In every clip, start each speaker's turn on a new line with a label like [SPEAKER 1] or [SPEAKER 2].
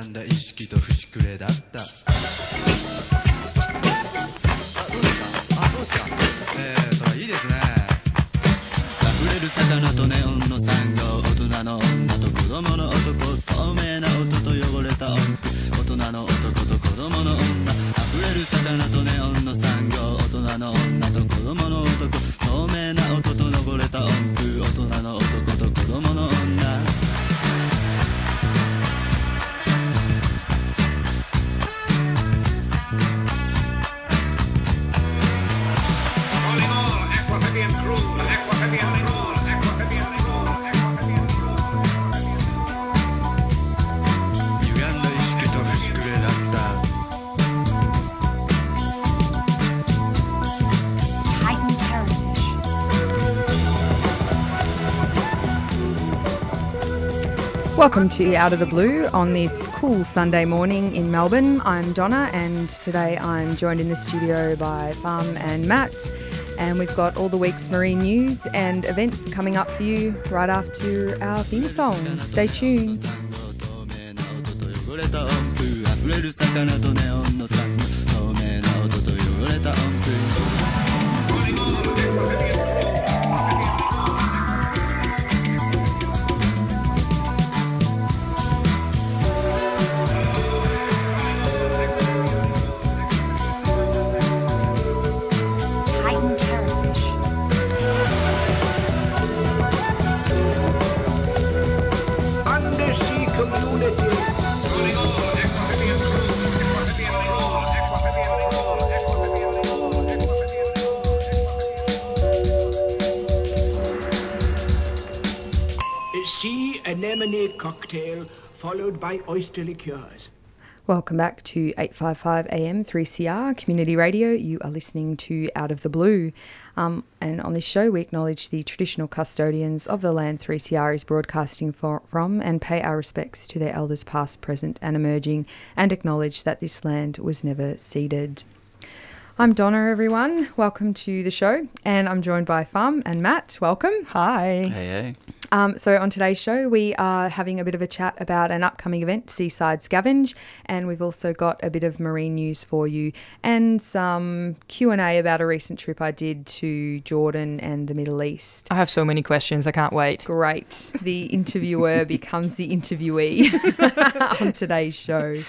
[SPEAKER 1] んだ。意識と節くれだった。
[SPEAKER 2] Welcome to Out of the Blue on this cool Sunday morning in Melbourne. I'm Donna, and today I'm joined in the studio by Farm and Matt. And we've got all the week's marine news and events coming up for you right after our theme song. Stay tuned.
[SPEAKER 3] Anemone cocktail followed by oyster liqueurs.
[SPEAKER 2] Welcome back to 855 AM 3CR Community Radio. You are listening to Out of the Blue. Um, and on this show, we acknowledge the traditional custodians of the land 3CR is broadcasting for, from and pay our respects to their elders past, present, and emerging, and acknowledge that this land was never ceded. I'm Donna, everyone. Welcome to the show. And I'm joined by Fum and Matt. Welcome. Hi.
[SPEAKER 4] Hey, hey.
[SPEAKER 2] Um, so on today's show, we are having a bit of a chat about an upcoming event, Seaside Scavenge, and we've also got a bit of marine news for you and some Q and A about a recent trip I did to Jordan and the Middle East.
[SPEAKER 5] I have so many questions. I can't wait.
[SPEAKER 2] Great. The interviewer becomes the interviewee on today's show.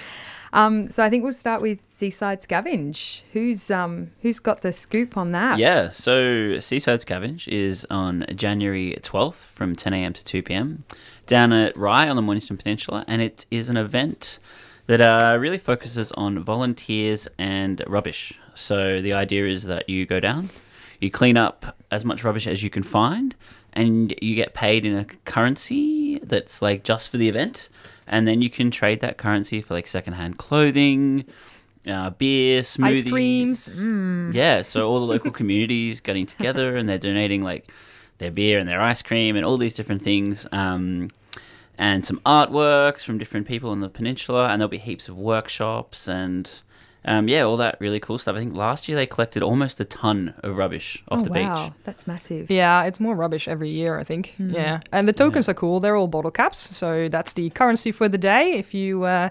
[SPEAKER 2] Um, so I think we'll start with Seaside Scavenge. Who's um, who's got the scoop on that?
[SPEAKER 4] Yeah, so Seaside Scavenge is on January 12th from 10 a.m. to 2 p.m. down at Rye on the Mornington Peninsula, and it is an event that uh, really focuses on volunteers and rubbish. So the idea is that you go down, you clean up as much rubbish as you can find, and you get paid in a currency that's like just for the event, and then you can trade that currency for like secondhand clothing. Uh, beer, smoothies,
[SPEAKER 5] Ice creams. Mm.
[SPEAKER 4] yeah, so all the local communities getting together and they're donating like their beer and their ice cream and all these different things. Um, and some artworks from different people on the peninsula, and there'll be heaps of workshops and um, yeah, all that really cool stuff. I think last year they collected almost a ton of rubbish off
[SPEAKER 2] Oh,
[SPEAKER 4] the
[SPEAKER 2] wow.
[SPEAKER 4] beach.
[SPEAKER 2] That's massive.
[SPEAKER 5] Yeah, it's more rubbish every year, I think. Yeah. And the tokens are cool. They're all bottle caps. So that's the currency for the day. If you uh,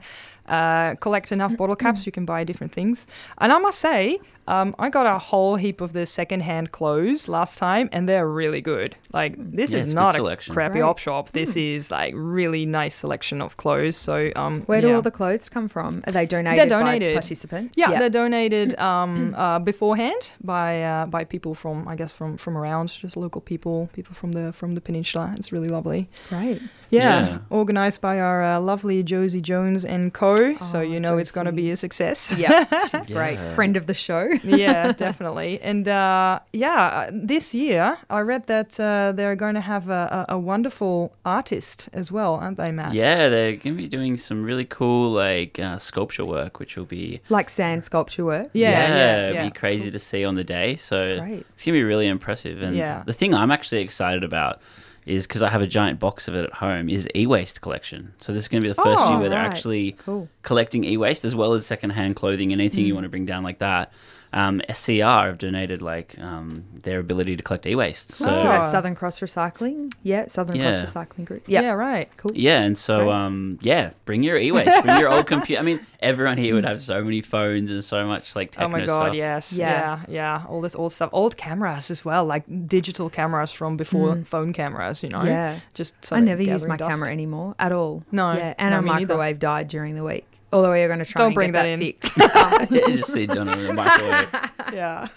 [SPEAKER 5] uh, collect enough bottle caps, you can buy different things. And I must say, um, I got a whole heap of the secondhand clothes last time, and they're really good. Like, this
[SPEAKER 4] Yeah,
[SPEAKER 5] is not a
[SPEAKER 4] selection.
[SPEAKER 5] crappy
[SPEAKER 2] Right.
[SPEAKER 5] op shop. This is like really nice selection of clothes. So, um,
[SPEAKER 2] Where do
[SPEAKER 5] yeah.
[SPEAKER 2] all the clothes come from? Are they donated,
[SPEAKER 5] They're donated.
[SPEAKER 2] by participants?
[SPEAKER 5] Yeah, they're donated um, uh, beforehand by uh, by people from I guess from from around, just local people, people from the from the peninsula. It's really lovely.
[SPEAKER 2] Great.
[SPEAKER 5] Yeah,
[SPEAKER 4] Yeah.
[SPEAKER 5] organized by our uh, lovely Josie Jones and Co. so
[SPEAKER 2] Oh,
[SPEAKER 5] you know it's going to be a success.
[SPEAKER 2] Yeah, she's great.
[SPEAKER 4] Yeah.
[SPEAKER 2] Friend of the show.
[SPEAKER 5] yeah, definitely. And uh, yeah, uh, this year I read that uh, they're going to have a, a, a wonderful artist as well, aren't they, Matt?
[SPEAKER 4] Yeah, they're going to be doing some really cool like uh, sculpture work, which will be
[SPEAKER 2] like sand sculpture work.
[SPEAKER 5] Yeah, yeah,
[SPEAKER 4] it'd
[SPEAKER 5] yeah.
[SPEAKER 4] be crazy to see on the day. So
[SPEAKER 2] Great.
[SPEAKER 4] it's gonna be really impressive. And
[SPEAKER 5] Yeah.
[SPEAKER 4] the thing I'm actually excited about is because I have a giant box of it at home. Is e-waste collection. So this is gonna be the first
[SPEAKER 5] Oh,
[SPEAKER 4] year where they're actually
[SPEAKER 2] Cool.
[SPEAKER 4] collecting e-waste as well as secondhand clothing and anything you
[SPEAKER 5] Mm.
[SPEAKER 4] want to bring down like that. Um, SCR have donated like um, their ability to collect e-waste. So
[SPEAKER 2] So that's. Southern Cross Recycling. Yeah, Southern
[SPEAKER 4] Yeah.
[SPEAKER 2] Cross Recycling Group.
[SPEAKER 5] Yeah,
[SPEAKER 2] Yeah,
[SPEAKER 5] right.
[SPEAKER 2] cool.
[SPEAKER 4] Yeah, and so um, yeah, bring your e-waste, bring your old computer. I mean, everyone here would have so many phones and so much like techno
[SPEAKER 5] Oh my god,
[SPEAKER 4] stuff.
[SPEAKER 5] yes.
[SPEAKER 2] Yeah.
[SPEAKER 5] Yeah. yeah, All this old stuff. Old cameras as well, like digital cameras from before phone cameras, you know?
[SPEAKER 2] Mm. Yeah.
[SPEAKER 5] Just
[SPEAKER 2] I never use my
[SPEAKER 5] dust.
[SPEAKER 2] camera anymore at all.
[SPEAKER 5] No,
[SPEAKER 2] Yeah, and
[SPEAKER 5] no,
[SPEAKER 2] our
[SPEAKER 5] me neither.
[SPEAKER 2] microwave died during the week. Although we are going to try
[SPEAKER 5] Don't
[SPEAKER 2] and
[SPEAKER 5] bring
[SPEAKER 2] get
[SPEAKER 5] that
[SPEAKER 2] that,
[SPEAKER 5] in.
[SPEAKER 2] fixed.
[SPEAKER 4] Yeah, just see Donna in the microwave.
[SPEAKER 5] yeah.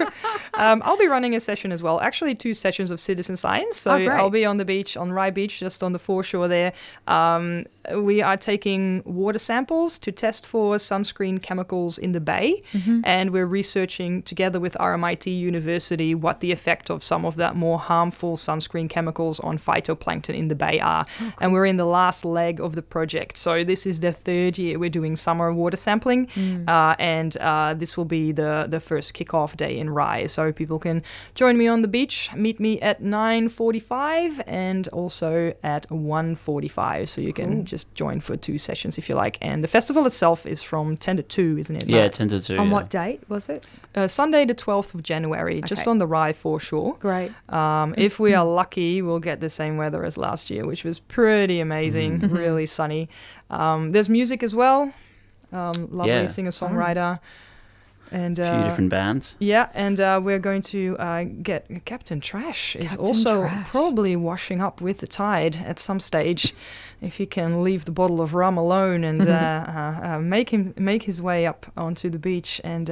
[SPEAKER 5] um, I'll be running a session as well. Actually, two sessions of citizen science. So
[SPEAKER 2] Oh.
[SPEAKER 5] I'll be on the beach, on Rye Beach, just on the foreshore there. Um, we are taking water samples to test for sunscreen chemicals in the bay.
[SPEAKER 2] Mm-hmm.
[SPEAKER 5] And we're researching together with RMIT University what the effect of some of that more harmful sunscreen chemicals on phytoplankton in the bay are.
[SPEAKER 2] Oh,
[SPEAKER 5] And we're in the last leg of the project. So this is the third year we're doing summer water sampling.
[SPEAKER 2] Mm.
[SPEAKER 5] Uh, and uh, this will be the, the first kickoff day in Rye. So people can join me on the beach, meet me at 9.45 and also at 1.45. So you can just join for two sessions if you like. And the festival itself is from 10 to 2, isn't it?
[SPEAKER 4] Yeah,
[SPEAKER 5] Matt?
[SPEAKER 4] ten to two.
[SPEAKER 2] On
[SPEAKER 4] yeah.
[SPEAKER 2] what date was it?
[SPEAKER 5] Uh, Sunday the 12th of January, just on the Rye foreshore.
[SPEAKER 2] Great.
[SPEAKER 5] Um, if we are lucky, we'll get the same weather as last year, which was pretty amazing,
[SPEAKER 2] Mm-hmm.
[SPEAKER 5] really sunny. Um, there's music as well. Um, lovely
[SPEAKER 4] Yeah.
[SPEAKER 5] singer songwriter. And
[SPEAKER 4] A few
[SPEAKER 5] uh,
[SPEAKER 4] different bands.
[SPEAKER 5] yeah, and uh, we're going to uh, get Captain Trash is also
[SPEAKER 2] Trash.
[SPEAKER 5] probably washing up with the tide at some stage. If he can leave the bottle of rum alone and uh, uh, uh, make him make his way up onto the beach and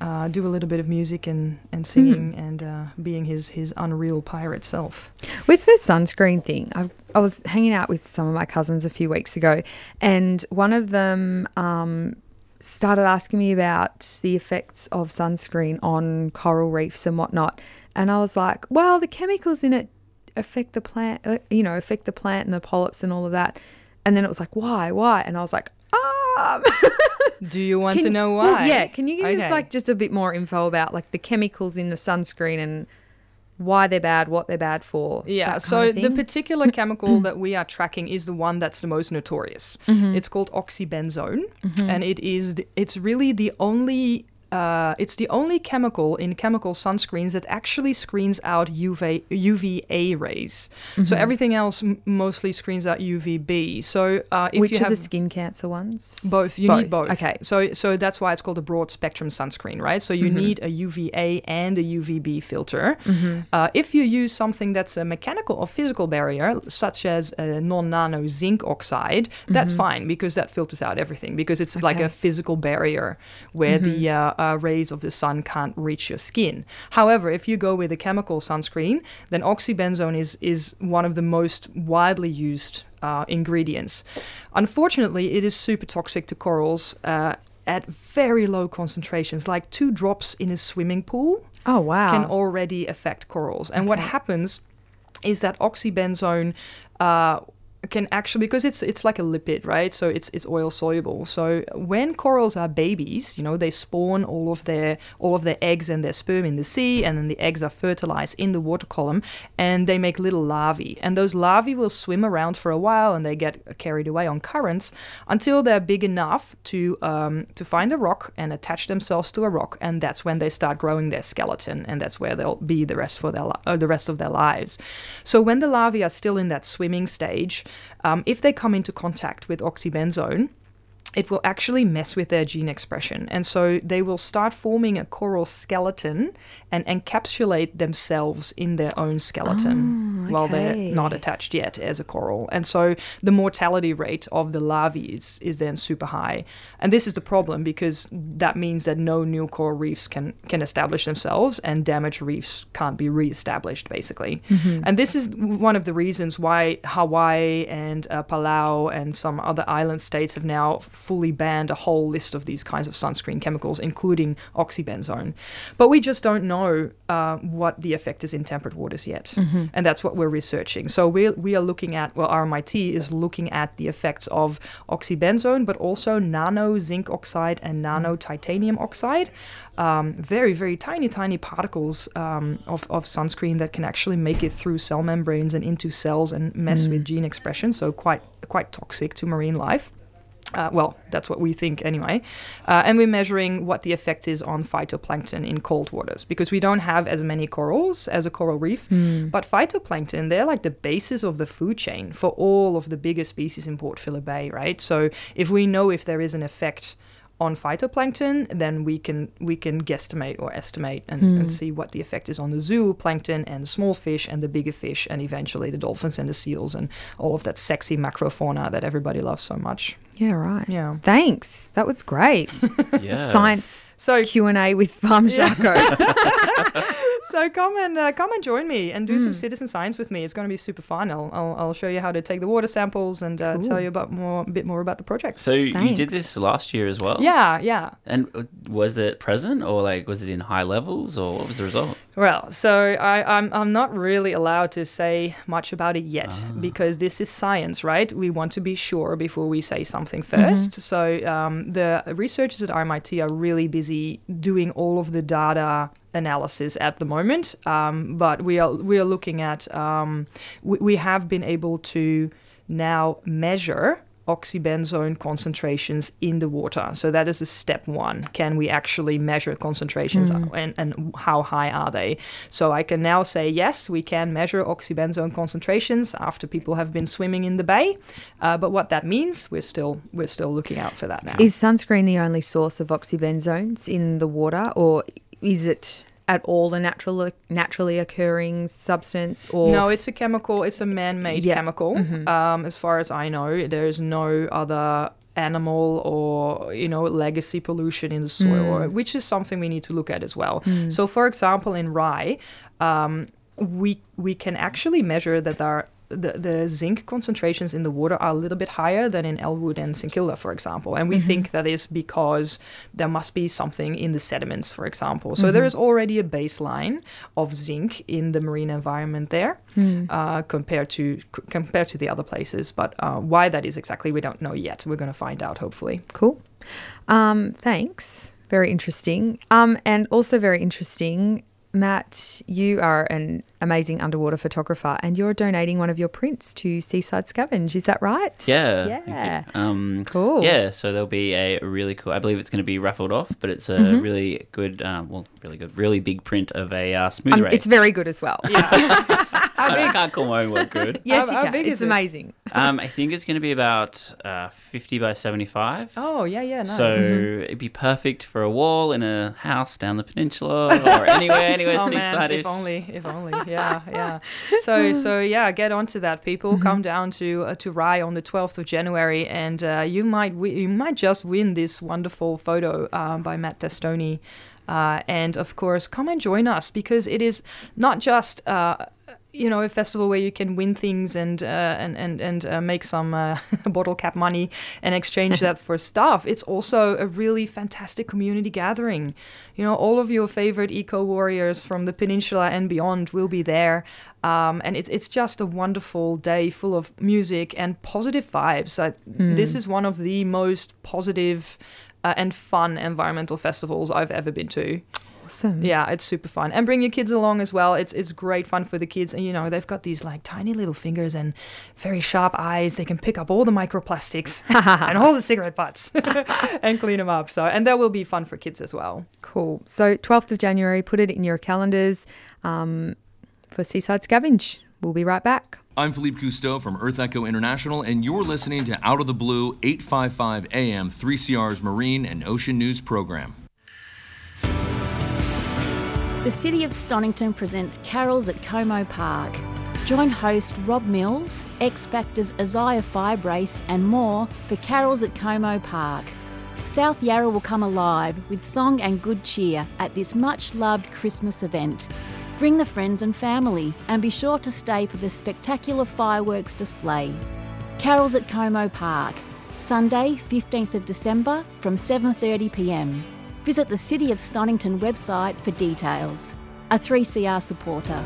[SPEAKER 5] uh, do a little bit of music and, and singing and uh, being his his unreal pirate self.
[SPEAKER 2] With the sunscreen thing, I, I was hanging out with some of my cousins a few weeks ago, and one of them um, started asking me about the effects of sunscreen on coral reefs and whatnot. And I was like, well, the chemicals in it affect the plant, uh, you know, affect the plant and the polyps and all of that. And then it was like, why, why? And I was like, um,
[SPEAKER 5] Do you want
[SPEAKER 2] can-
[SPEAKER 5] to know
[SPEAKER 2] well,
[SPEAKER 5] why?
[SPEAKER 2] yeah, can you give us like just a bit more info about like the chemicals in the sunscreen and why they're bad, what they're bad for?
[SPEAKER 5] Yeah, so the particular chemical that we are tracking is the one that's the most notorious.
[SPEAKER 2] Mm-hmm.
[SPEAKER 5] It's called oxybenzone, and it is it's really the only uh, it's the only chemical in chemical sunscreens that actually screens out UV, UVA rays. So
[SPEAKER 2] Mm-hmm.
[SPEAKER 5] everything else m- mostly screens out UVB. So uh, if
[SPEAKER 2] Which
[SPEAKER 5] you
[SPEAKER 2] are
[SPEAKER 5] have
[SPEAKER 2] the skin cancer ones?
[SPEAKER 5] both. You need both.
[SPEAKER 2] Okay.
[SPEAKER 5] So so that's why it's called a broad spectrum sunscreen, right? So you need a UVA and a UVB filter. Uh, if you use something that's a mechanical or physical barrier, such as a non-nano zinc oxide, that's fine because that filters out everything because it's like a physical barrier where the uh, uh, rays of the sun can't reach your skin. However, if you go with a chemical sunscreen, then oxybenzone is is one of the most widely used uh, ingredients. Unfortunately, it is super toxic to corals. Uh, at very low concentrations, like two drops in a swimming pool,
[SPEAKER 2] Oh wow.
[SPEAKER 5] can already affect corals. And what happens is that oxybenzone uh, can actually because it's it's like a lipid, right? So it's it's oil soluble. So when corals are babies, you know, they spawn all of their all of their eggs and their sperm in the sea, and then the eggs are fertilized in the water column, and they make little larvae. And those larvae will swim around for a while, and they get carried away on currents until they're big enough to um, to find a rock and attach themselves to a rock, and that's when they start growing their skeleton, and that's where they'll be the rest for their uh, the rest of their lives. So when the larvae are still in that swimming stage, um, if they come into contact with oxybenzone, it will actually mess with their gene expression. And so they will start forming a coral skeleton and encapsulate themselves in their own skeleton while they're not attached yet as a coral. And so the mortality rate of the larvae is, is then super high. And this is the problem because that means that no new coral reefs can, can establish themselves and damaged reefs can't be re-established basically. And this is one of the reasons why Hawaii and uh, Palau and some other island states have now fully banned a whole list of these kinds of sunscreen chemicals, including oxybenzone. But we just don't know uh, what the effect is in temperate waters yet, and that's what we're researching. So we we are looking at well, RMIT is looking at the effects of oxybenzone, but also nano zinc oxide and nano titanium oxide. Um, very, very tiny, tiny particles um, of, of sunscreen that can actually make it through cell membranes and into cells and mess with gene expression. So quite, quite toxic to marine life. Uh, well, that's what we think anyway. Uh, and we're measuring what the effect is on phytoplankton in cold waters because we don't have as many corals as a coral reef. But phytoplankton, they're like the basis of the food chain for all of the bigger species in Port Phillip Bay, right? So if we know if there is an effect on phytoplankton, then we can we can guesstimate or estimate and, and hmm. see what the effect is on the zooplankton and the small fish and the bigger fish and eventually the dolphins and the seals and all of that sexy macrofauna that everybody loves so much.
[SPEAKER 2] Yeah, right.
[SPEAKER 5] Yeah.
[SPEAKER 2] Thanks. That was great.
[SPEAKER 4] Yeah.
[SPEAKER 2] Science
[SPEAKER 5] So
[SPEAKER 2] Q and A with Farm Jaco.
[SPEAKER 5] so come and uh, come and join me and do some citizen science with me. It's going to be super fun. I'll, I'll, I'll show you how to take the water samples and uh, tell you about more a bit more about the project.
[SPEAKER 4] So you did this last year as well.
[SPEAKER 5] yeah, yeah.
[SPEAKER 4] And uh, was it present or like was it in high levels or what was the result?
[SPEAKER 5] Well, so I, I'm I'm not really allowed to say much about it yet because this is science, right? We want to be sure before we say something 1st So um, the researchers at RMIT are really busy doing all of the data analysis at the moment, um, but we are we are looking at um, we, we have been able to now measure oxybenzone concentrations in the water. So that is the step one. Can we actually measure concentrations and, and how high are they? So I can now say, yes, we can measure oxybenzone concentrations after people have been swimming in the bay. Uh, but what that means, we're still we're still looking out for that now.
[SPEAKER 2] is sunscreen the only source of oxybenzones in the water, or is it at all a natural, naturally occurring substance? Or
[SPEAKER 5] No, it's a chemical. It's a man-made
[SPEAKER 2] Yeah.
[SPEAKER 5] chemical. Um, as far as I know, there is no other animal or you know legacy pollution in the soil, or, which is something we need to look at as well. So, for example, in rye, um, we we can actually measure that our the, the zinc concentrations in the water are a little bit higher than in Elwood and St Kilda, for example. And we think that is because there must be something in the sediments, for example. So there is already a baseline of zinc in the marine environment there uh, compared to c- compared to the other places. But uh, why that is exactly, we don't know yet. We're going to find out hopefully.
[SPEAKER 2] Cool. Um, thanks. Very interesting. Um, and also very interesting, Matt, you are an amazing underwater photographer and you're donating one of your prints to Seaside Scavenge. Is that right?
[SPEAKER 4] Yeah.
[SPEAKER 2] Yeah.
[SPEAKER 4] Um,
[SPEAKER 2] Cool.
[SPEAKER 4] Yeah, so there'll be a really cool. I believe it's going to be raffled off, but it's a
[SPEAKER 2] Mm-hmm.
[SPEAKER 4] really good, um, well, really good, really big print of a uh, smooth
[SPEAKER 2] Um,
[SPEAKER 4] ray.
[SPEAKER 2] it's very good as well.
[SPEAKER 4] I, I can't call my own work good.
[SPEAKER 2] yes,
[SPEAKER 5] How-
[SPEAKER 2] you
[SPEAKER 5] how
[SPEAKER 2] can.
[SPEAKER 5] big
[SPEAKER 2] It's
[SPEAKER 5] is it?
[SPEAKER 2] amazing.
[SPEAKER 4] Um, I think it's going to be about uh, 50 by 75.
[SPEAKER 5] Oh yeah, yeah, nice.
[SPEAKER 4] So it'd be perfect for a wall in a house down the peninsula or anywhere, anywhere
[SPEAKER 5] Oh man,
[SPEAKER 4] seaside.
[SPEAKER 5] if only, if only, yeah, yeah. So, so yeah, get onto that, people. Come down to uh, to Rye on the twelfth of January, and uh, you might wi- you might just win this wonderful photo um, by Matt Testoni. Uh, and of course, come and join us because it is not just. Uh, you know, a festival where you can win things and uh, and and and uh, make some uh, bottle cap money and exchange that for stuff. It's also a really fantastic community gathering. You know, all of your favorite eco warriors from the peninsula and beyond will be there, um, and it's it's just a wonderful day full of music and positive vibes. I, This is one of the most positive. Uh, and fun environmental festivals I've ever been to.
[SPEAKER 2] Awesome.
[SPEAKER 5] Yeah, it's super fun. And bring your kids along as well. It's it's great fun for the kids. And you know, they've got these like tiny little fingers and very sharp eyes. They can pick up all the microplastics and all the cigarette butts and clean them up. So and that will be fun for kids as well.
[SPEAKER 2] Cool. So 12th of January, put it in your calendars um, for Seaside Scavenge. We'll be right back.
[SPEAKER 6] I'm Philippe Cousteau from EarthEcho International, and you're listening to Out of the Blue 855 AM 3CR's Marine and Ocean News program.
[SPEAKER 7] The City of Stonnington presents Carols at Como Park. Join host Rob Mills, X Factor's Isaiah Firebrace, and more for Carols at Como Park. South Yarra will come alive with song and good cheer at this much loved Christmas event. Bring the friends and family and be sure to stay for the spectacular fireworks display. Carols at Como Park, Sunday, 15th of December from 7:30 p.m. Visit the City of Stonnington website for details. A 3CR supporter.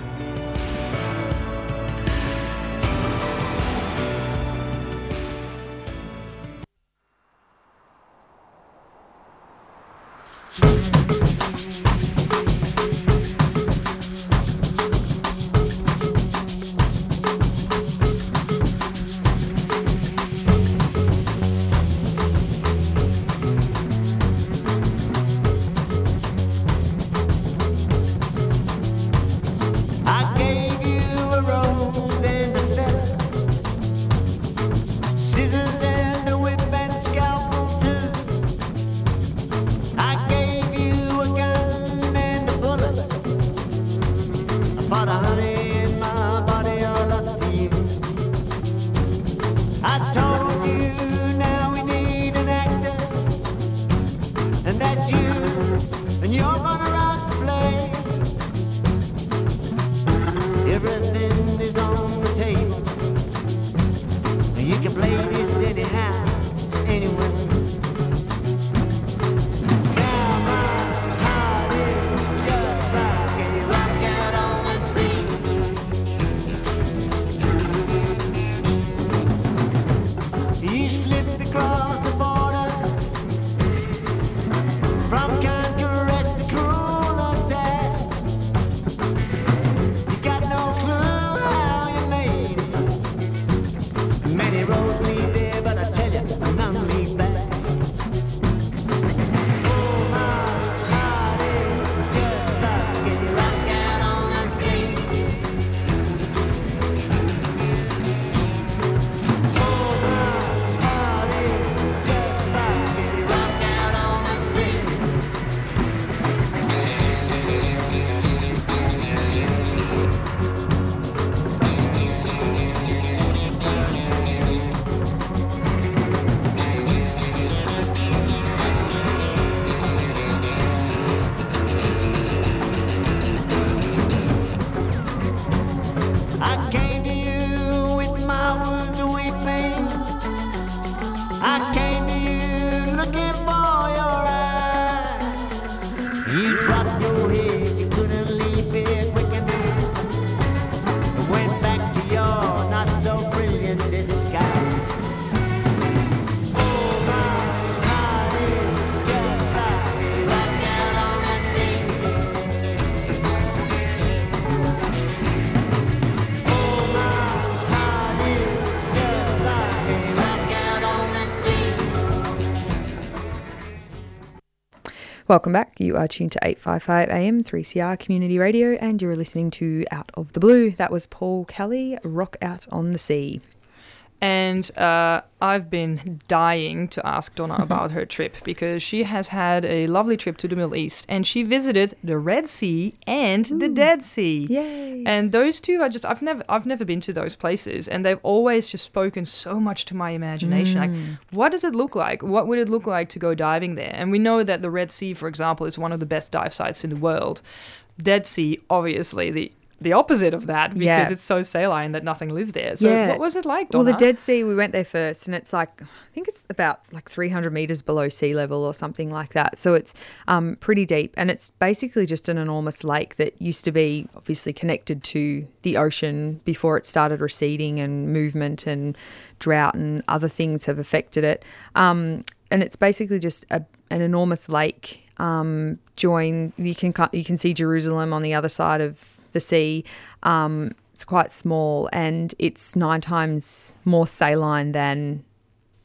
[SPEAKER 2] Welcome back. You are tuned to 855 AM 3CR Community Radio and you're listening to Out of the Blue. That was Paul Kelly, Rock Out on the Sea.
[SPEAKER 5] And uh, I've been dying to ask Donna about her trip because she has had a lovely trip to the Middle East and she visited the Red Sea and the Dead Sea.
[SPEAKER 2] Yay.
[SPEAKER 5] And those two are just I've never I've never been to those places and they've always just spoken so much to my imagination. Like what does it look like? What would it look like to go diving there? And we know that the Red Sea, for example, is one of the best dive sites in the world. Dead Sea, obviously the the opposite of that because
[SPEAKER 2] Yeah.
[SPEAKER 5] it's so saline that nothing lives there. So
[SPEAKER 2] Yeah.
[SPEAKER 5] what was it like,
[SPEAKER 2] Well, the Dead Sea, we went there first, and it's like I think it's about like 300 meters below sea level or something like that. So it's um, pretty deep, and it's basically just an enormous lake that used to be obviously connected to the ocean before it started receding, and movement and drought and other things have affected it. Um, and it's basically just a, an enormous lake. Um, join you can you can see Jerusalem on the other side of the sea. Um, it's quite small and it's nine times more saline than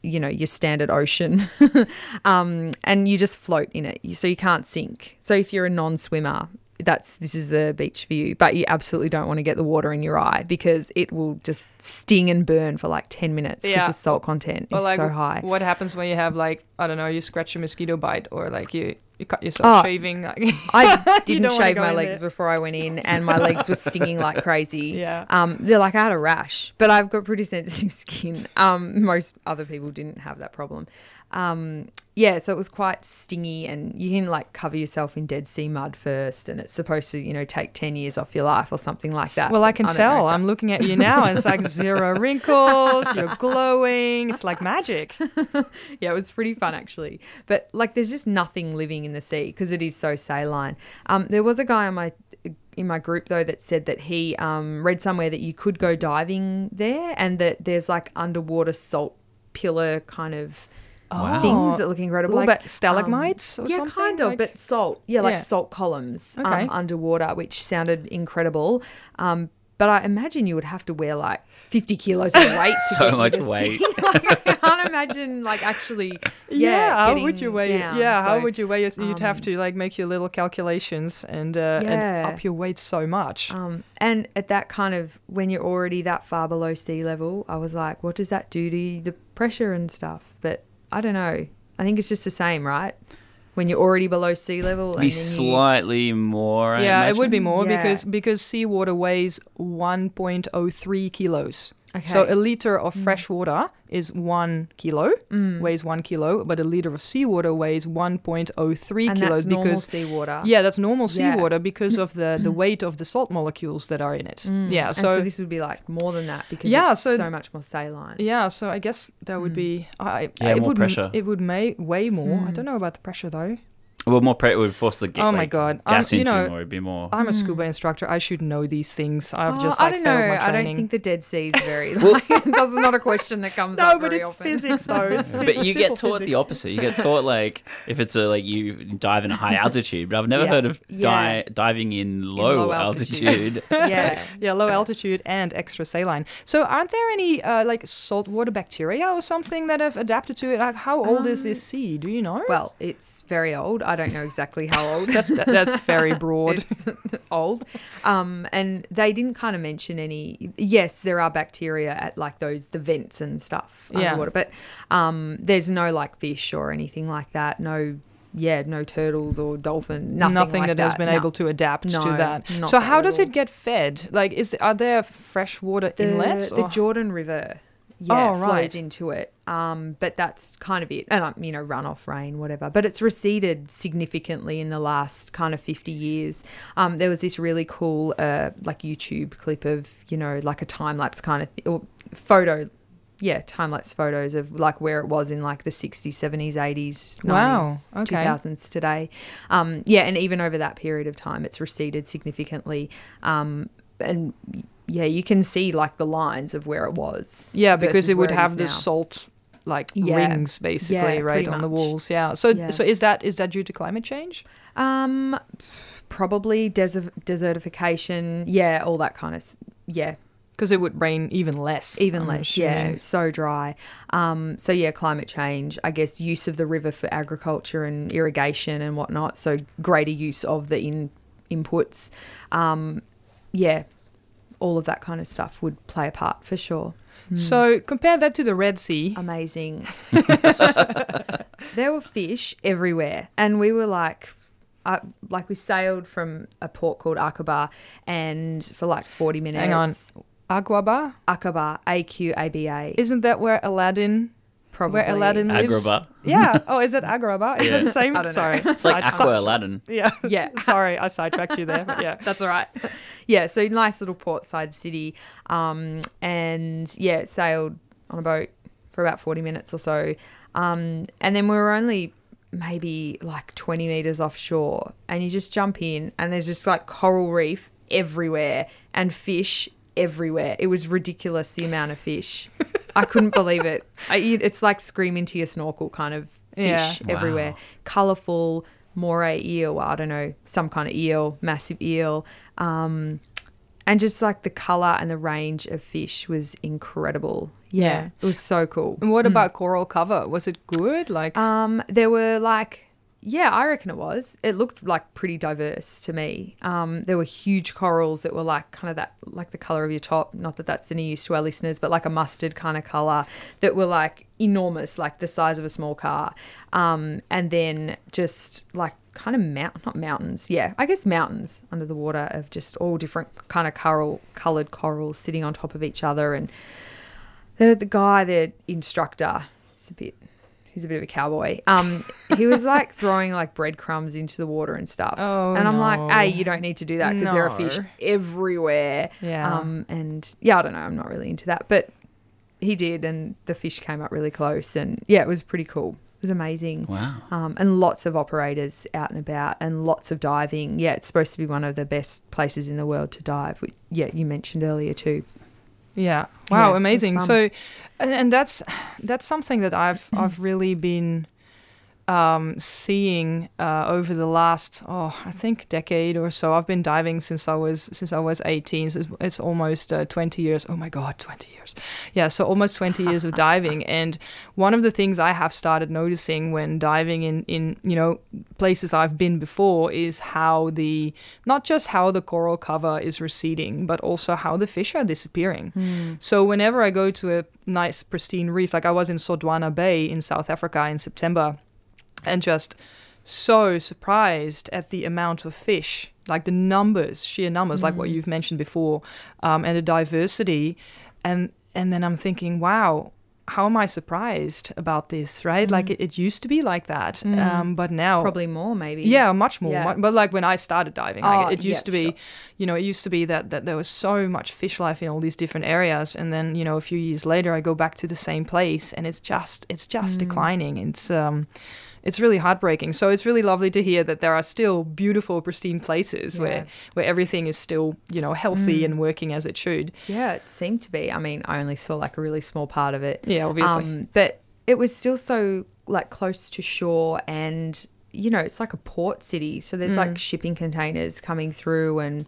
[SPEAKER 2] you know your standard ocean um, and you just float in it so you can't sink so if you're a non-swimmer that's this is the beach for you. But you absolutely don't want to get the water in your eye because it will just sting and burn for like ten minutes because
[SPEAKER 5] Yeah.
[SPEAKER 2] the salt content
[SPEAKER 5] Or
[SPEAKER 2] is
[SPEAKER 5] like
[SPEAKER 2] so high.
[SPEAKER 5] what happens when you have like I don't know, you scratch a mosquito bite or like you you cut yourself
[SPEAKER 2] Oh,
[SPEAKER 5] shaving. Like,
[SPEAKER 2] I didn't shave my legs
[SPEAKER 5] there.
[SPEAKER 2] before I went in, and my legs were stinging like crazy.
[SPEAKER 5] Yeah.
[SPEAKER 2] Um, they're like I had a rash, but I've got pretty sensitive skin. Um, most other people didn't have that problem. Um, yeah, so it was quite stingy, and you can like cover yourself in Dead Sea mud first, and it's supposed to, you know, take ten years off your life or something like that.
[SPEAKER 5] well, I can
[SPEAKER 2] don't
[SPEAKER 5] tell. I'm looking at you now, and it's like zero wrinkles. You're glowing. It's like magic.
[SPEAKER 2] yeah, it was pretty fun actually. But like, there's just nothing living in the sea because it is so saline. Um, there was a guy on my in my group though that said that he um, read somewhere that you could go diving there and that there's like underwater salt pillar kind of things that look incredible.
[SPEAKER 5] Like
[SPEAKER 2] but um,
[SPEAKER 5] stalagmites or
[SPEAKER 2] yeah,
[SPEAKER 5] something?
[SPEAKER 2] kind of,
[SPEAKER 5] Like-
[SPEAKER 2] but salt. Yeah, like
[SPEAKER 5] Yeah.
[SPEAKER 2] salt columns
[SPEAKER 5] Okay.
[SPEAKER 2] um, underwater, which sounded incredible. Um, but I imagine you would have to wear like 50 kilos of weight.
[SPEAKER 4] So much weight.
[SPEAKER 2] like, I can't imagine like actually. Yeah,
[SPEAKER 5] how would you weigh?
[SPEAKER 2] down.
[SPEAKER 5] Yeah, how would you weigh? Your, you'd have
[SPEAKER 2] um,
[SPEAKER 5] to like make your little calculations and uh, and up your weight so much.
[SPEAKER 2] Um, and at that kind of when you're already that far below sea level, I was like, what does that do to the pressure and stuff? But I don't know. I think it's just the same, right? When you're already below sea level,
[SPEAKER 4] Be
[SPEAKER 2] and then you,
[SPEAKER 4] slightly more. I
[SPEAKER 5] yeah, it would be more
[SPEAKER 2] Yeah.
[SPEAKER 5] because because seawater weighs 1.03 kilos. So a liter of mm. fresh water is one kilo, mm. weighs one kilo, but a liter of seawater weighs 1.03
[SPEAKER 2] and
[SPEAKER 5] kilos
[SPEAKER 2] that's normal
[SPEAKER 5] because
[SPEAKER 2] seawater.
[SPEAKER 5] yeah, that's normal
[SPEAKER 2] Yeah.
[SPEAKER 5] seawater because of the the weight of the salt molecules that are in it. Mm. Yeah,
[SPEAKER 2] And
[SPEAKER 5] so,
[SPEAKER 2] so, this would be like more than that because
[SPEAKER 5] Yeah,
[SPEAKER 2] it's
[SPEAKER 5] so
[SPEAKER 2] so, much more saline.
[SPEAKER 5] yeah, so I guess that would be I,
[SPEAKER 4] Yeah,
[SPEAKER 5] it
[SPEAKER 4] more
[SPEAKER 5] would,
[SPEAKER 4] pressure.
[SPEAKER 5] It would may, weigh more. I don't know about the pressure though.
[SPEAKER 4] Well, more pre- it would force the get,
[SPEAKER 5] Oh my
[SPEAKER 4] like,
[SPEAKER 5] God.
[SPEAKER 4] gas
[SPEAKER 5] Um, you know,
[SPEAKER 4] more. It'd be more.
[SPEAKER 5] I'm a scuba instructor. I should know these things. I've
[SPEAKER 2] Oh,
[SPEAKER 5] just
[SPEAKER 2] I don't
[SPEAKER 5] failed
[SPEAKER 2] know.
[SPEAKER 5] my
[SPEAKER 2] I
[SPEAKER 5] training.
[SPEAKER 2] don't think the Dead Sea is very. like, that's not a question that comes
[SPEAKER 5] no,
[SPEAKER 2] up
[SPEAKER 5] but
[SPEAKER 2] very
[SPEAKER 5] it's
[SPEAKER 2] often.
[SPEAKER 5] physics though. It's
[SPEAKER 4] but you get taught the opposite. You get taught like if it's a like you dive in a high altitude, but I've never
[SPEAKER 2] Yeah.
[SPEAKER 4] heard of
[SPEAKER 2] Yeah.
[SPEAKER 4] di- diving in low,
[SPEAKER 2] low
[SPEAKER 4] altitude.
[SPEAKER 2] altitude. yeah.
[SPEAKER 5] Yeah, low altitude and extra saline. So, aren't there any uh, like saltwater bacteria or something that have adapted to it? Like, how old is this sea? Do you know?
[SPEAKER 2] Um, Well, it's very old. I don't know exactly how old.
[SPEAKER 5] that's that, that's very broad.
[SPEAKER 2] it's old. Um, and they didn't kind of mention any. Yes, there are bacteria at like those the vents and stuff
[SPEAKER 5] Yeah.
[SPEAKER 2] underwater, but um, there's no like fish or anything like that. No, yeah, no turtles or dolphin. Nothing,
[SPEAKER 5] Nothing
[SPEAKER 2] like
[SPEAKER 5] that, has been
[SPEAKER 2] No.
[SPEAKER 5] able to adapt to that. So, how does it get fed? Like, is are there freshwater
[SPEAKER 2] the,
[SPEAKER 5] inlets?
[SPEAKER 2] the
[SPEAKER 5] or-
[SPEAKER 2] Jordan River. Yeah,
[SPEAKER 5] Oh,
[SPEAKER 2] flows into it. Um, but that's kind of it. And, um, you know, runoff rain, whatever. But it's receded significantly in the last kind of 50 years. Um, there was this really cool, uh, like, YouTube clip of, you know, like a time lapse kind of or photo. Yeah, time lapse photos of like where it was in like the 60s, 70s, 80s, 90s,
[SPEAKER 5] Wow, okay.
[SPEAKER 2] 2000s today. Um, yeah, and even over that period of time, it's receded significantly. Um, and yeah, you can see like the lines of where it was.
[SPEAKER 5] yeah, because it would have the
[SPEAKER 2] now.
[SPEAKER 5] salt like
[SPEAKER 2] Yeah.
[SPEAKER 5] rings basically
[SPEAKER 2] Yeah,
[SPEAKER 5] right on the walls. Yeah. So
[SPEAKER 2] Yeah.
[SPEAKER 5] so is that is that due to climate change?
[SPEAKER 2] Um, probably desert desertification. Yeah, all that kind of. Yeah,
[SPEAKER 5] Because it would rain even less.
[SPEAKER 2] even
[SPEAKER 5] I'm
[SPEAKER 2] less. Yeah,
[SPEAKER 5] assuming.
[SPEAKER 2] it's so dry. Um, so yeah, climate change. I guess use of the river for agriculture and irrigation and whatnot. So greater use of the in inputs. Um, yeah, all of that kind of stuff would play a part for sure.
[SPEAKER 5] So compare that to the Red Sea.
[SPEAKER 2] amazing. there were fish everywhere, and we were like, uh, like we sailed from a port called Aqaba, and for like forty minutes.
[SPEAKER 5] Hang on. Agrabah?
[SPEAKER 2] Aqaba, A Q A B A.
[SPEAKER 5] Isn't that where Aladdin
[SPEAKER 2] Probably
[SPEAKER 5] where Aladdin lives?
[SPEAKER 4] Agrabah.
[SPEAKER 5] Yeah. Oh, is it Agrabah? Is
[SPEAKER 4] Yeah.
[SPEAKER 5] it the same?
[SPEAKER 2] I don't know.
[SPEAKER 5] Sorry.
[SPEAKER 4] It's like
[SPEAKER 5] I-
[SPEAKER 4] Aqua Aladdin.
[SPEAKER 5] Yeah.
[SPEAKER 2] Yeah.
[SPEAKER 5] Sorry, I sidetracked you there. Yeah.
[SPEAKER 2] That's all right. yeah, so nice little portside city, um, and yeah, sailed on a boat for about forty minutes or so, um, and then we were only maybe like twenty meters offshore, and you just jump in, and there's just like coral reef everywhere and fish everywhere. It was ridiculous the amount of fish. I couldn't believe it. I, it's like scream into your snorkel kind of fish
[SPEAKER 5] Yeah.
[SPEAKER 2] everywhere. Colourful moray eel, well, I don't know, some kind of eel, massive eel. Um, and just like the colour and the range of fish was incredible. Yeah,
[SPEAKER 5] Yeah.
[SPEAKER 2] it was so cool.
[SPEAKER 5] And what about coral cover? Was it good? Like
[SPEAKER 2] Um, there were like, Yeah, I reckon it was. It looked like pretty diverse to me. Um, there were huge corals that were like kind of that, like the color of your top. Not that that's any use to our listeners, but like a mustard kind of color that were like enormous, like the size of a small car. Um, and then just like kind of mount, not mountains. Yeah, I guess mountains under the water of just all different kind of coral, colored corals sitting on top of each other. And the the guy, the instructor, it's a bit he's a bit of a cowboy. Um, he was like throwing like breadcrumbs into the water and stuff.
[SPEAKER 5] Oh,
[SPEAKER 2] and I'm
[SPEAKER 5] no.
[SPEAKER 2] like, hey, you don't need to do that because there are fish everywhere.
[SPEAKER 5] Yeah.
[SPEAKER 2] Um, and yeah, I don't know. I'm not really into that, but he did, and the fish came up really close, and yeah, it was pretty cool. It was amazing.
[SPEAKER 4] Wow.
[SPEAKER 2] Um, and lots of operators out and about, and lots of diving. Yeah, it's supposed to be one of the best places in the world to dive. which- Yeah, you mentioned earlier too.
[SPEAKER 5] Yeah.
[SPEAKER 2] Yeah,
[SPEAKER 5] Wow,
[SPEAKER 2] it's
[SPEAKER 5] amazing. So and, and that's that's something that I've I've really been um, seeing uh, over the last oh I think decade or so. I've been diving since I was since I was 18. So it's, it's almost uh, 20 years. Oh my god, 20 years. Yeah, so almost 20 years of diving. And one of the things I have started noticing when diving in in you know places I've been before is how the not just how the coral cover is receding, but also how the fish are disappearing. So whenever I go to a nice pristine reef, like I was in Sodwana Bay in South Africa in September, and just so surprised at the amount of fish, like the numbers, sheer numbers, like what you've mentioned before, um, and the diversity, and and then I'm thinking, wow. How am I surprised about this, right? Like it, it used to be like that, um, but now
[SPEAKER 2] Probably more, maybe.
[SPEAKER 5] yeah, much more.
[SPEAKER 2] Yeah.
[SPEAKER 5] mu- But like when I started diving,
[SPEAKER 2] Oh,
[SPEAKER 5] like, it used
[SPEAKER 2] yeah,
[SPEAKER 5] to be,
[SPEAKER 2] sure.
[SPEAKER 5] you know, it used to be that, that there was so much fish life in all these different areas, and then you know a few years later, I go back to the same place, and it's just it's just
[SPEAKER 2] Mm.
[SPEAKER 5] declining. It's um, it's really heartbreaking. So it's really lovely to hear that there are still beautiful, pristine places
[SPEAKER 2] Yeah.
[SPEAKER 5] where where everything is still you know healthy and working as it should.
[SPEAKER 2] Yeah, it seemed to be. I mean, I only saw like a really small part of it.
[SPEAKER 5] Yeah, obviously.
[SPEAKER 2] Um, but it was still so like close to shore and you know, it's like a port city. So there's
[SPEAKER 5] Mm.
[SPEAKER 2] like shipping containers coming through and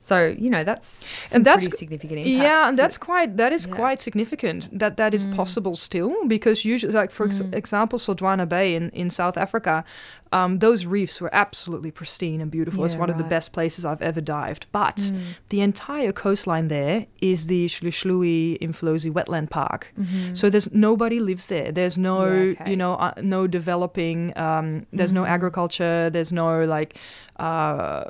[SPEAKER 2] so, you know, that's
[SPEAKER 5] and that's
[SPEAKER 2] pretty significant impact.
[SPEAKER 5] Yeah, and that's quite that is
[SPEAKER 2] Yeah. Mm.
[SPEAKER 5] quite significant that that is possible still because usually, like for ex- example, Sodwana Bay in in South Africa, um, those reefs were absolutely pristine and beautiful. it's
[SPEAKER 2] Yeah,
[SPEAKER 5] one of the best places I've ever dived. But
[SPEAKER 2] Mm.
[SPEAKER 5] the entire coastline there is the Hluhluwe-iMfolozi Wetland Park. So there's nobody lives there. There's no
[SPEAKER 2] Mm-hmm. Yeah, okay. Mm.
[SPEAKER 5] you know uh, no developing. Um, there's no agriculture. There's no like. Uh,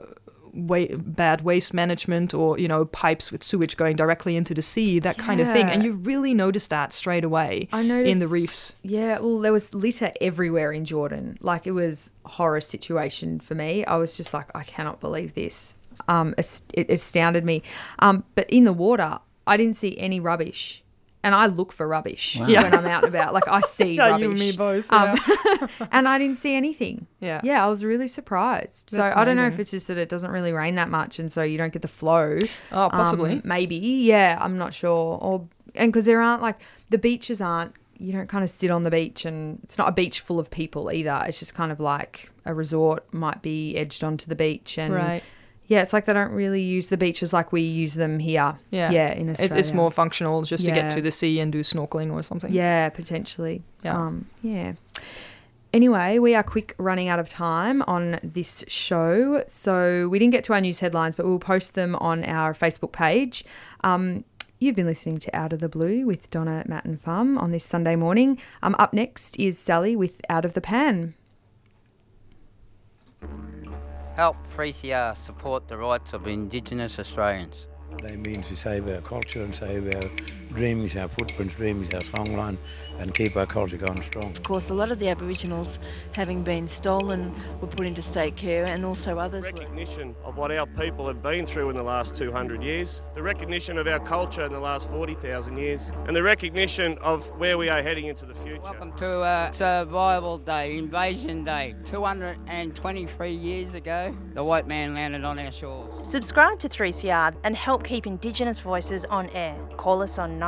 [SPEAKER 5] wa- bad waste management or you know pipes with sewage going directly into the sea that kind of thing and you really notice that straight away
[SPEAKER 2] I noticed
[SPEAKER 5] in the reefs
[SPEAKER 2] Yeah, well, there was litter everywhere in Jordan. Like it was horror situation for me. I was just like, I cannot believe this. Um, it astounded me. Um, but in the water, I didn't see any rubbish. And I look for rubbish
[SPEAKER 5] Yeah.
[SPEAKER 2] when I'm out and about. Like I see
[SPEAKER 5] Yeah,
[SPEAKER 2] rubbish.
[SPEAKER 5] you and me both,
[SPEAKER 2] Um, and I didn't see anything.
[SPEAKER 5] Yeah.
[SPEAKER 2] Yeah, I was really surprised. So
[SPEAKER 5] That's
[SPEAKER 2] I don't know if it's just that it doesn't really rain that much, and so you don't get the flow.
[SPEAKER 5] Oh, possibly.
[SPEAKER 2] Um, maybe. Yeah, I'm not sure. Or and because there aren't like the beaches aren't. You don't kind of sit on the beach, and it's not a beach full of people either. It's just kind of like a resort might be edged onto the beach, and
[SPEAKER 5] Right.
[SPEAKER 2] Yeah, it's like they don't really use the beaches like we use them here.
[SPEAKER 5] yeah
[SPEAKER 2] yeah, in
[SPEAKER 5] It's-
[SPEAKER 2] Australia.
[SPEAKER 5] it's more functional just to get to the sea and do snorkeling or something
[SPEAKER 2] Yeah, potentially.
[SPEAKER 5] Yeah.
[SPEAKER 2] Um, yeah. Anyway, we are quick running out of time on this show. So we didn't get to our news headlines, but we'll post them on our Facebook page. Um, you've been listening to Out of the Blue with Donna, Matt, and Fum on this Sunday morning. Um, up next is Sally with Out of the Pan.
[SPEAKER 8] Help 3CR support the rights of Indigenous Australians.
[SPEAKER 9] They mean to save our culture and save our dreams, our footprints, dreams, our songline, and keep our culture going strong.
[SPEAKER 10] Of course, a lot of the Aboriginals, having been stolen, were put into state care, and also others were.
[SPEAKER 11] recognition of what our people have been through in the last 200 years, the recognition of our culture in the last 40,000 years, and the recognition of where we are heading into the future.
[SPEAKER 8] Welcome to uh, Survival Day, Invasion Day. 223 years ago, the white man landed on our shores.
[SPEAKER 12] Subscribe to 3CR and help keep Indigenous voices on air. Call us on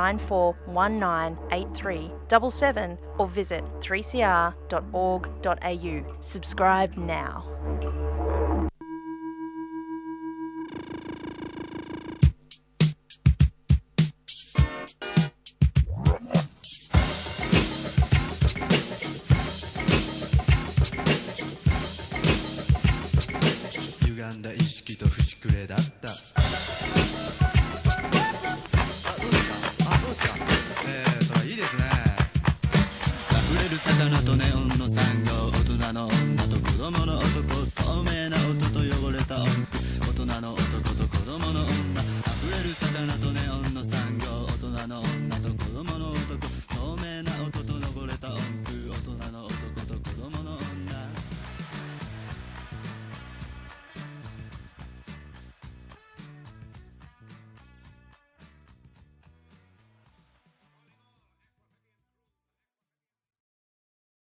[SPEAKER 12] 94198377 or visit 3cr.org.au. Subscribe now.